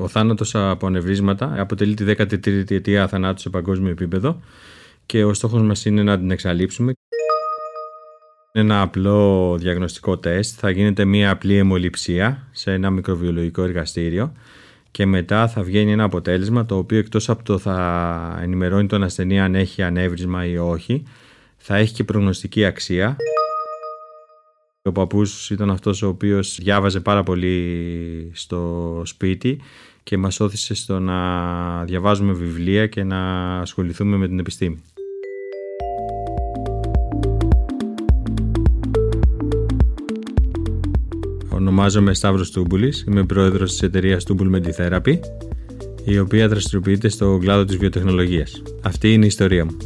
Ο θάνατος από ανεβρίσματα αποτελεί τη 13η αιτία θανάτου σε παγκόσμιο επίπεδο και ο στόχος μας είναι να την εξαλείψουμε. Είναι ένα απλό διαγνωστικό τεστ. Θα γίνεται μια απλή αιμοληψία σε ένα μικροβιολογικό εργαστήριο και μετά θα βγαίνει ένα αποτέλεσμα το οποίο εκτός από το θα ενημερώνει τον ασθενή αν έχει ανέβρισμα ή όχι θα έχει και προγνωστική αξία. Ο παππούς ήταν αυτός ο οποίος διάβαζε πάρα πολύ στο σπίτι και μας όθησε στο να διαβάζουμε βιβλία και να ασχοληθούμε με την επιστήμη. Ονομάζομαι Σταύρος Τούμπουλης, είμαι πρόεδρος της εταιρείας Τούμπουλ Meditherapy, η οποία δραστηριοποιείται στο κλάδο της βιοτεχνολογίας. Αυτή είναι η ιστορία μου.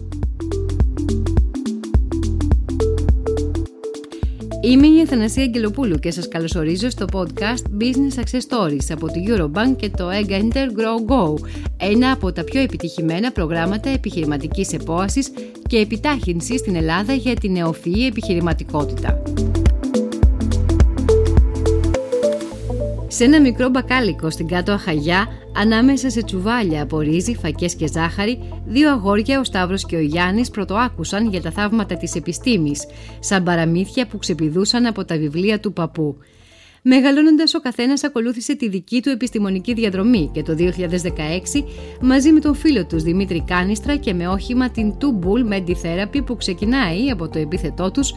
Είμαι η Αθανασία Αγγελοπούλου και σας καλωσορίζω στο podcast Business Success Stories από τη Eurobank και το Egg Enter Grow Go, ένα από τα πιο επιτυχημένα προγράμματα επιχειρηματικής επόασης και επιτάχυνσης στην Ελλάδα για την νεοφυή επιχειρηματικότητα. Σε ένα μικρό μπακάλικο στην κάτω Αχαγιά, ανάμεσα σε τσουβάλια από ρύζι, φακές και ζάχαρη, δύο αγόρια, ο Σταύρος και ο Γιάννης, πρωτοάκουσαν για τα θαύματα της επιστήμης, σαν παραμύθια που ξεπηδούσαν από τα βιβλία του παππού. Μεγαλώνοντας, ο καθένας ακολούθησε τη δική του επιστημονική διαδρομή και το 2016, μαζί με τον φίλο τους Δημήτρη Κάνιστρα και με όχημα την Tubul Meditherapy που ξεκινάει από το επίθετό τους,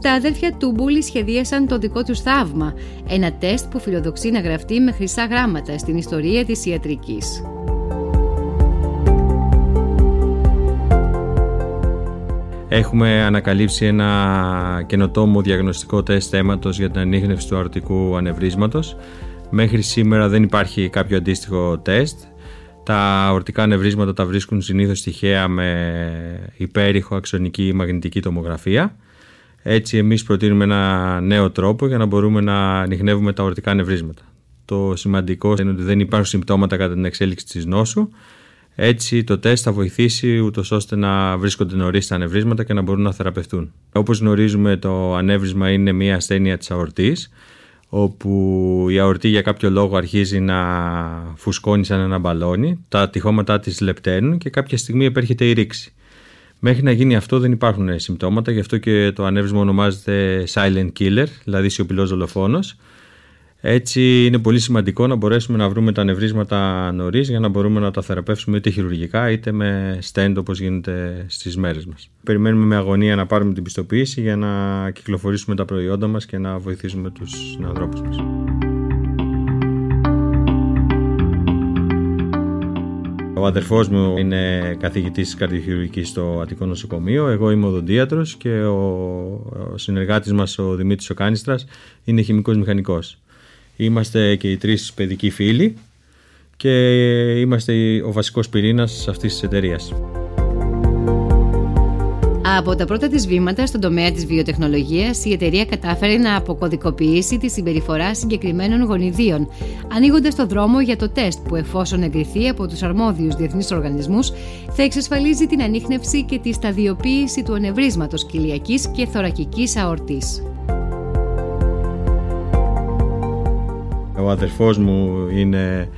τα αδέρφια Tubul σχεδίασαν το δικό τους θαύμα, ένα τεστ που φιλοδοξεί να γραφτεί με χρυσά γράμματα στην ιστορία της ιατρικής. Έχουμε ανακαλύψει ένα καινοτόμο διαγνωστικό τεστ αίματος για την ανείχνευση του αορτικού ανεβρίσματος. Μέχρι σήμερα δεν υπάρχει κάποιο αντίστοιχο τεστ. Τα αορτικά ανεβρίσματα τα βρίσκουν συνήθως τυχαία με υπέρηχο αξονική ή μαγνητική τομογραφία. Έτσι εμείς προτείνουμε ένα νέο τρόπο για να μπορούμε να ανοιχνεύουμε τα αορτικά ανεβρίσματα. Το σημαντικό είναι ότι δεν υπάρχουν συμπτώματα κατά την εξέλιξη της νόσου έτσι το τεστ θα βοηθήσει ούτως ώστε να βρίσκονται νωρίς τα ανεβρίσματα και να μπορούν να θεραπευτούν. Όπως γνωρίζουμε το ανέβρισμα είναι μια ασθένεια της αορτής όπου η αορτή για κάποιο λόγο αρχίζει να φουσκώνει σαν ένα μπαλόνι, τα τυχώματά της λεπταίνουν και κάποια στιγμή επέρχεται η ρήξη. Μέχρι να γίνει αυτό δεν υπάρχουν συμπτώματα, γι' αυτό και το ανέβρισμα ονομάζεται silent killer, δηλαδή σιωπηλός δολοφόνος έτσι είναι πολύ σημαντικό να μπορέσουμε να βρούμε τα νευρίσματα νωρίς για να μπορούμε να τα θεραπεύσουμε είτε χειρουργικά είτε με stand όπως γίνεται στις μέρες μας. Περιμένουμε με αγωνία να πάρουμε την πιστοποίηση για να κυκλοφορήσουμε τα προϊόντα μας και να βοηθήσουμε τους συνανθρώπου μας. Ο αδερφός μου είναι καθηγητής καρδιοχειρουργικής στο Αττικό Νοσοκομείο, εγώ είμαι οδοντίατρος και ο συνεργάτης μας ο Δημήτρης Οκάνιστρας είναι χημικός μηχανικός. Είμαστε και οι τρεις παιδικοί φίλοι και είμαστε ο βασικός πυρήνας αυτής της εταιρείας. Από τα πρώτα της βήματα στον τομέα της βιοτεχνολογίας, η εταιρεία κατάφερε να αποκωδικοποιήσει τη συμπεριφορά συγκεκριμένων γονιδίων, ανοίγοντας το δρόμο για το τεστ που εφόσον εγκριθεί από τους αρμόδιους διεθνείς οργανισμούς, θα εξασφαλίζει την ανείχνευση και τη σταδιοποίηση του ανεβρίσματος κοιλιακής και θωρακικής αορτής. Ο αδερφός μου είναι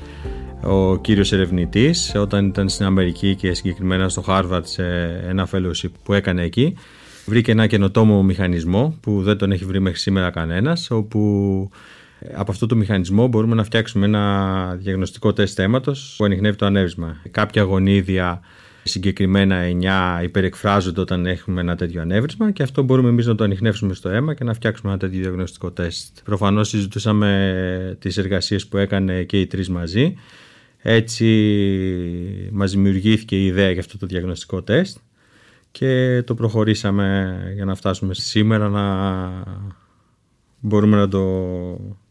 ο κύριος ερευνητής όταν ήταν στην Αμερική και συγκεκριμένα στο Harvard σε ένα fellowship που έκανε εκεί βρήκε ένα καινοτόμο μηχανισμό που δεν τον έχει βρει μέχρι σήμερα κανένας όπου από αυτό το μηχανισμό μπορούμε να φτιάξουμε ένα διαγνωστικό τεστ αίματος που ανοιχνεύει το ανέβρισμα. Κάποια γονίδια συγκεκριμένα 9 υπερεκφράζονται όταν έχουμε ένα τέτοιο ανέβρισμα και αυτό μπορούμε εμείς να το ανοιχνεύσουμε στο αίμα και να φτιάξουμε ένα τέτοιο διαγνωστικό τεστ. Προφανώς συζητούσαμε τις εργασίες που έκανε και οι τρεις μαζί. Έτσι μας δημιουργήθηκε η ιδέα για αυτό το διαγνωστικό τεστ και το προχωρήσαμε για να φτάσουμε σήμερα να μπορούμε να το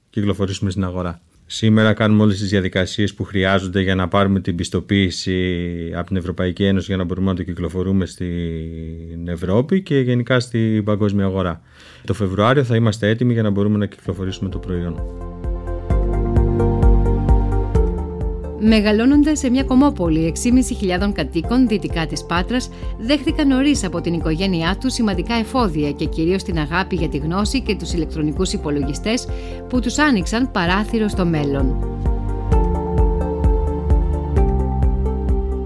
κυκλοφορήσουμε στην αγορά. Σήμερα κάνουμε όλες τις διαδικασίες που χρειάζονται για να πάρουμε την πιστοποίηση από την Ευρωπαϊκή Ένωση για να μπορούμε να το κυκλοφορούμε στην Ευρώπη και γενικά στην παγκόσμια αγορά. Το Φεβρουάριο θα είμαστε έτοιμοι για να μπορούμε να κυκλοφορήσουμε το προϊόν. Μεγαλώνοντας σε μια κομμόπολη 6.500 κατοίκων δυτικά της Πάτρας, δέχθηκαν νωρίς από την οικογένειά τους σημαντικά εφόδια και κυρίως την αγάπη για τη γνώση και τους ηλεκτρονικούς υπολογιστές που τους άνοιξαν παράθυρο στο μέλλον.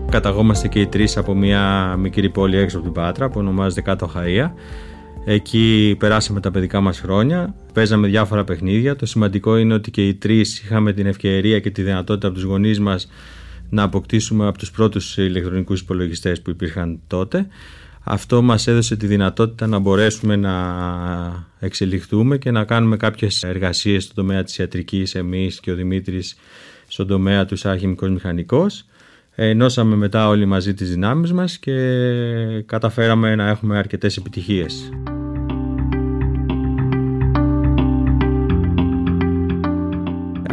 Καταγόμαστε και οι τρεις από μια μικρή πόλη έξω από την Πάτρα που ονομάζεται Κάτω Χαία Εκεί περάσαμε τα παιδικά μας χρόνια, παίζαμε διάφορα παιχνίδια. Το σημαντικό είναι ότι και οι τρεις είχαμε την ευκαιρία και τη δυνατότητα από τους γονείς μας να αποκτήσουμε από τους πρώτους ηλεκτρονικούς υπολογιστές που υπήρχαν τότε. Αυτό μας έδωσε τη δυνατότητα να μπορέσουμε να εξελιχθούμε και να κάνουμε κάποιες εργασίες στον τομέα της ιατρικής εμείς και ο Δημήτρης στον τομέα του σαν χημικός μηχανικός. Ενώσαμε μετά όλοι μαζί τις δυνάμεις μας και καταφέραμε να έχουμε αρκετές επιτυχίες.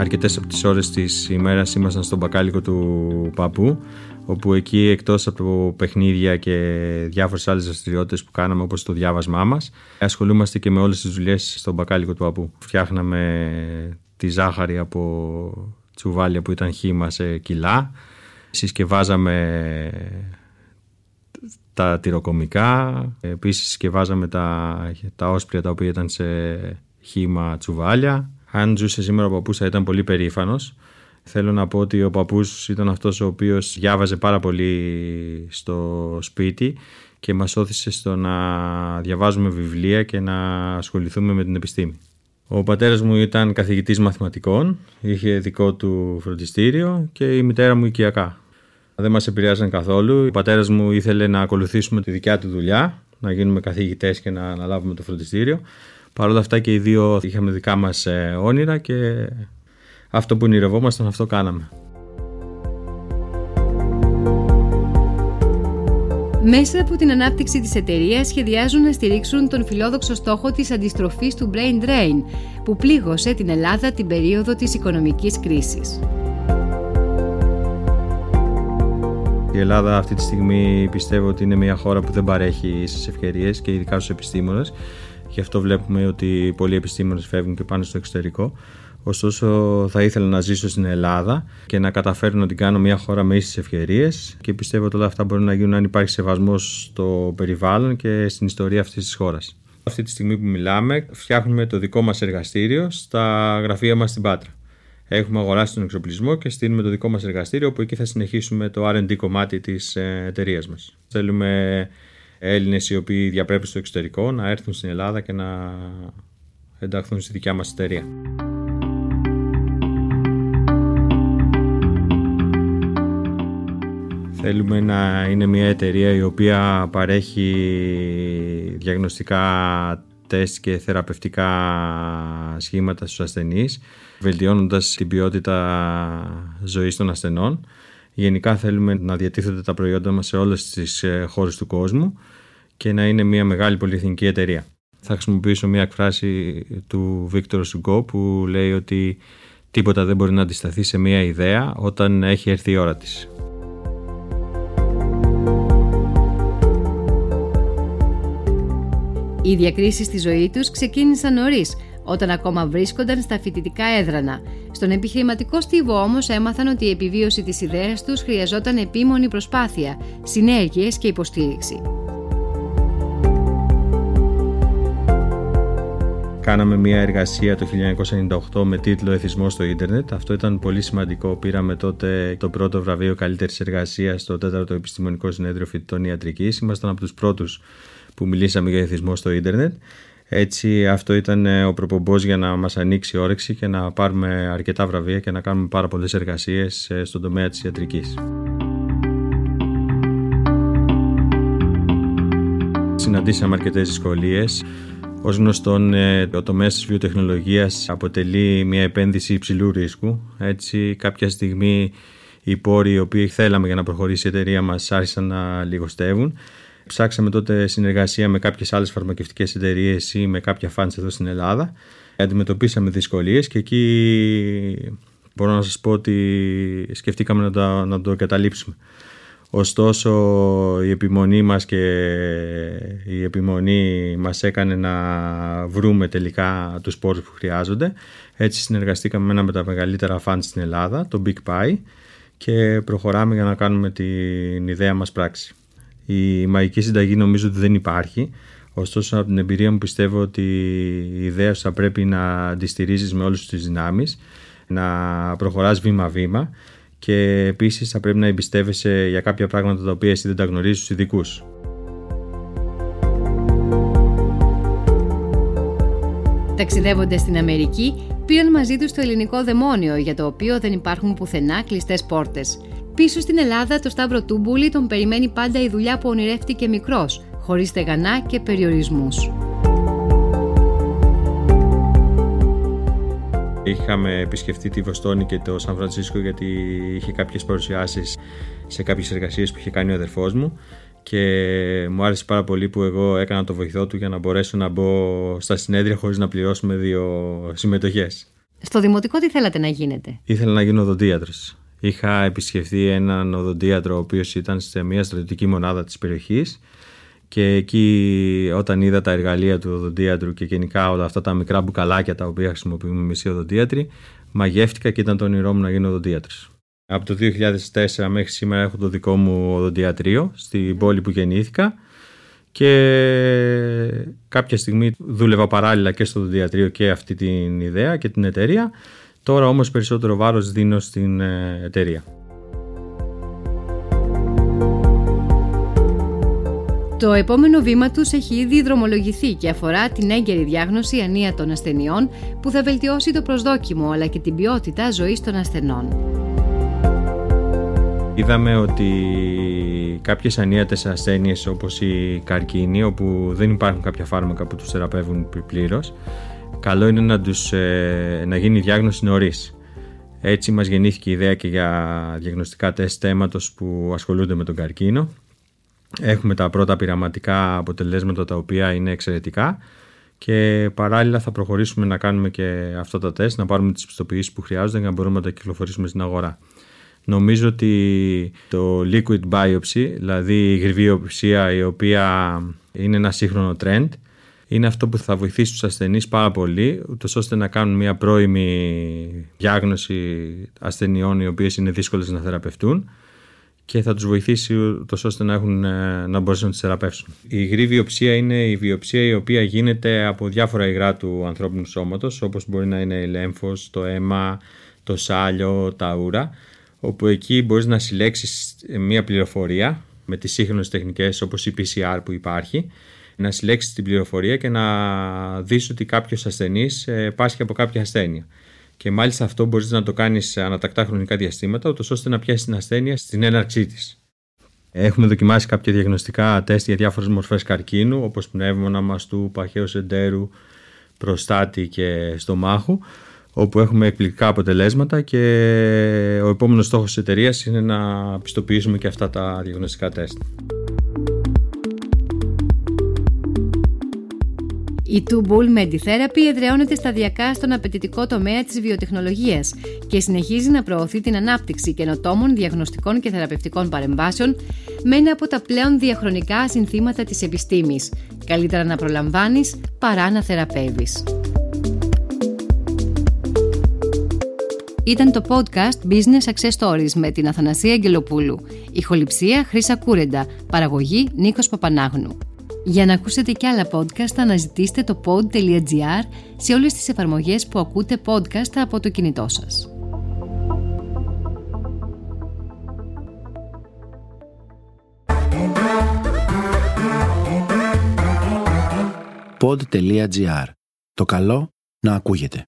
Αρκετές από τις ώρες της ημέρας ήμασταν στον μπακάλικο του παππού όπου εκεί εκτός από παιχνίδια και διάφορες άλλες δραστηριότητες που κάναμε όπως το διάβασμά μας ασχολούμαστε και με όλες τις δουλειές στον μπακάλικο του παππού. Φτιάχναμε τη ζάχαρη από τσουβάλια που ήταν χύμα σε κιλά. Συσκευάζαμε τα τυροκομικά. Επίσης συσκευάζαμε τα, τα όσπρια τα οποία ήταν σε χύμα τσουβάλια αν ζούσε σήμερα ο παππούς θα ήταν πολύ περήφανος. Θέλω να πω ότι ο παππούς ήταν αυτός ο οποίος διάβαζε πάρα πολύ στο σπίτι και μας όθησε στο να διαβάζουμε βιβλία και να ασχοληθούμε με την επιστήμη. Ο πατέρας μου ήταν καθηγητής μαθηματικών, είχε δικό του φροντιστήριο και η μητέρα μου οικιακά. Δεν μας επηρεάζαν καθόλου. Ο πατέρας μου ήθελε να ακολουθήσουμε τη δικιά του δουλειά, να γίνουμε καθηγητές και να αναλάβουμε το φροντιστήριο. Παρ' όλα αυτά και οι δύο είχαμε δικά μας ε, όνειρα και αυτό που ονειρευόμασταν αυτό κάναμε. Μέσα από την ανάπτυξη της εταιρείας σχεδιάζουν να στηρίξουν τον φιλόδοξο στόχο της αντιστροφής του brain drain που πλήγωσε την Ελλάδα την περίοδο της οικονομικής κρίσης. Η Ελλάδα αυτή τη στιγμή πιστεύω ότι είναι μια χώρα που δεν παρέχει ίσες ευκαιρίες και ειδικά στους επιστήμονες Γι' αυτό βλέπουμε ότι πολλοί επιστήμονες φεύγουν και πάνε στο εξωτερικό. Ωστόσο, θα ήθελα να ζήσω στην Ελλάδα και να καταφέρω να την κάνω μια χώρα με ίσες ευκαιρίες και πιστεύω ότι όλα αυτά μπορούν να γίνουν αν υπάρχει σεβασμός στο περιβάλλον και στην ιστορία αυτής της χώρας. Αυτή τη στιγμή που μιλάμε, φτιάχνουμε το δικό μας εργαστήριο στα γραφεία μας στην Πάτρα. Έχουμε αγοράσει τον εξοπλισμό και στείλουμε το δικό μας εργαστήριο, όπου εκεί θα συνεχίσουμε το RD κομμάτι της ε, εταιρείας μας. Θέλουμε Έλληνες οι οποίοι διαπρέπουν στο εξωτερικό να έρθουν στην Ελλάδα και να ενταχθούν στη δικιά μας εταιρεία. Θέλουμε να είναι μια εταιρεία η οποία παρέχει διαγνωστικά τεστ και θεραπευτικά σχήματα στους ασθενείς, βελτιώνοντας την ποιότητα ζωής των ασθενών. Γενικά θέλουμε να διατίθεται τα προϊόντα μας σε όλες τις ε, χώρες του κόσμου και να είναι μια μεγάλη πολυεθνική εταιρεία. Θα χρησιμοποιήσω μια εκφράση του Βίκτορ Σουγκό που λέει ότι τίποτα δεν μπορεί να αντισταθεί σε μια ιδέα όταν έχει έρθει η ώρα της. Οι διακρίσεις στη ζωή τους ξεκίνησαν νωρίς, όταν ακόμα βρίσκονταν στα φοιτητικά έδρανα. Στον επιχειρηματικό στίβο όμως έμαθαν ότι η επιβίωση της ιδέας τους χρειαζόταν επίμονη προσπάθεια, συνέργειες και υποστήριξη. Κάναμε μια εργασία το 1998 με τίτλο Εθισμός στο ίντερνετ. Αυτό ήταν πολύ σημαντικό. Πήραμε τότε το πρώτο βραβείο καλύτερης εργασίας στο 4ο Επιστημονικό Συνέδριο Φοιτητών Ιατρικής. Ήμασταν από τους πρώτους που μιλήσαμε για εθισμό στο ίντερνετ. Έτσι αυτό ήταν ε, ο προπομπός για να μας ανοίξει όρεξη και να πάρουμε αρκετά βραβεία και να κάνουμε πάρα πολλές εργασίες ε, στον τομέα της ιατρικής. Συναντήσαμε αρκετές δυσκολίες Ω γνωστόν, ε, ο τομέας της βιοτεχνολογίας αποτελεί μια επένδυση υψηλού ρίσκου. Έτσι, κάποια στιγμή οι πόροι οι οποίοι θέλαμε για να προχωρήσει η εταιρεία μας άρχισαν να λιγοστεύουν. Ψάξαμε τότε συνεργασία με κάποιες άλλες φαρμακευτικές εταιρείες ή με κάποια φάντς εδώ στην Ελλάδα. Αντιμετωπίσαμε δυσκολίες και εκεί μπορώ να σας πω ότι σκεφτήκαμε να το, να το εγκαταλείψουμε. Ωστόσο η επιμονή μας και η επιμονή μας έκανε να βρούμε τελικά τους πόρους που χρειάζονται. Έτσι συνεργαστήκαμε με ένα από τα μεγαλύτερα φαντ στην Ελλάδα, το Big Pie και προχωράμε για να κάνουμε την ιδέα μας πράξη. Η μαγική συνταγή νομίζω ότι δεν υπάρχει, ωστόσο από την εμπειρία μου πιστεύω ότι η ιδέα σου θα πρέπει να αντιστηρίζεις με όλες τις δυνάμεις, να προχωράς βήμα-βήμα και επίσης θα πρέπει να εμπιστεύεσαι για κάποια πράγματα τα οποία εσύ δεν τα γνωρίζεις στους ειδικούς. Ταξιδεύοντας στην Αμερική, πήραν μαζί τους το ελληνικό δαιμόνιο, για το οποίο δεν υπάρχουν πουθενά κλειστές πόρτες. Πίσω στην Ελλάδα, το Σταύρο Τούμπουλη τον περιμένει πάντα η δουλειά που ονειρεύτηκε μικρός, χωρίς στεγανά και περιορισμούς. Είχαμε επισκεφτεί τη Βοστόνη και το Σαν Φρανσίσκο γιατί είχε κάποιες παρουσιάσεις σε κάποιες εργασίες που είχε κάνει ο αδερφός μου και μου άρεσε πάρα πολύ που εγώ έκανα το βοηθό του για να μπορέσω να μπω στα συνέδρια χωρίς να πληρώσουμε δύο συμμετοχές. Στο δημοτικό τι θέλατε να γίνετε; Ήθελα να γίνω οδοντίατρος. Είχα επισκεφθεί έναν οδοντίατρο ο οποίος ήταν σε μια στρατιωτική μονάδα της περιοχής και εκεί όταν είδα τα εργαλεία του οδοντίατρου και γενικά όλα αυτά τα μικρά μπουκαλάκια τα οποία χρησιμοποιούμε εμείς οι οδοντίατροι μαγεύτηκα και ήταν το όνειρό μου να γίνω οδοντίατρος. Από το 2004 μέχρι σήμερα έχω το δικό μου οδοντιατρίο στην πόλη που γεννήθηκα και κάποια στιγμή δούλευα παράλληλα και στο οδοντιατρίο και αυτή την ιδέα και την εταιρεία. Τώρα όμως περισσότερο βάρος δίνω στην ε, εταιρεία. Το επόμενο βήμα τους έχει ήδη δρομολογηθεί και αφορά την έγκαιρη διάγνωση ανία των ασθενειών που θα βελτιώσει το προσδόκιμο αλλά και την ποιότητα ζωής των ασθενών. Είδαμε ότι κάποιες ανίατες ασθένειες όπως η καρκίνη όπου δεν υπάρχουν κάποια φάρμακα που τους θεραπεύουν πλήρως καλό είναι να, τους, ε, να γίνει η διάγνωση νωρίς. Έτσι μας γεννήθηκε η ιδέα και για διαγνωστικά τεστ αίματος που ασχολούνται με τον καρκίνο Έχουμε τα πρώτα πειραματικά αποτελέσματα τα οποία είναι εξαιρετικά και παράλληλα θα προχωρήσουμε να κάνουμε και αυτά τα τεστ, να πάρουμε τις πιστοποιήσεις που χρειάζονται για να μπορούμε να τα κυκλοφορήσουμε στην αγορά. Νομίζω ότι το liquid biopsy, δηλαδή η γρυβή οψία η οποία είναι ένα σύγχρονο trend, είναι αυτό που θα βοηθήσει τους ασθενείς πάρα πολύ, ούτως ώστε να κάνουν μια πρώιμη διάγνωση ασθενειών οι οποίες είναι δύσκολες να θεραπευτούν και θα τους βοηθήσει τόσο ώστε να, έχουν, ε, να μπορέσουν να τις θεραπεύσουν. Η υγρή βιοψία είναι η βιοψία η οποία γίνεται από διάφορα υγρά του ανθρώπινου σώματος όπως μπορεί να είναι η λέμφος, το αίμα, το σάλιο, τα ούρα όπου εκεί μπορείς να συλλέξεις μια πληροφορία με τις σύγχρονες τεχνικές όπως η PCR που υπάρχει να συλλέξεις την πληροφορία και να δεις ότι κάποιος ασθενής ε, πάσχει από κάποια ασθένεια. Και μάλιστα αυτό μπορείς να το κάνεις σε ανατακτά χρονικά διαστήματα, ούτως ώστε να πιάσεις την ασθένεια στην έναρξή της. Έχουμε δοκιμάσει κάποια διαγνωστικά τεστ για διάφορες μορφές καρκίνου, όπως πνεύμονα, μαστού, παχαίους εντέρου, προστάτη και στομάχου, όπου έχουμε εκπληκτικά αποτελέσματα και ο επόμενος στόχος της εταιρείας είναι να πιστοποιήσουμε και αυτά τα διαγνωστικά τεστ. Η Two Bull Meditherapy εδραιώνεται σταδιακά στον απαιτητικό τομέα της βιοτεχνολογίας και συνεχίζει να προωθεί την ανάπτυξη καινοτόμων διαγνωστικών και θεραπευτικών παρεμβάσεων με ένα από τα πλέον διαχρονικά συνθήματα της επιστήμης. Καλύτερα να προλαμβάνεις παρά να θεραπεύεις. Ήταν το podcast Business Success Stories με την Αθανασία Αγγελοπούλου. Ηχοληψία Χρύσα Κούρεντα. Παραγωγή Νίκος Παπανάγνου. Για να ακούσετε και άλλα podcast αναζητήστε το pod.gr σε όλες τις εφαρμογές που ακούτε podcast από το κινητό σας. pod.gr. Το καλό να ακούγεται.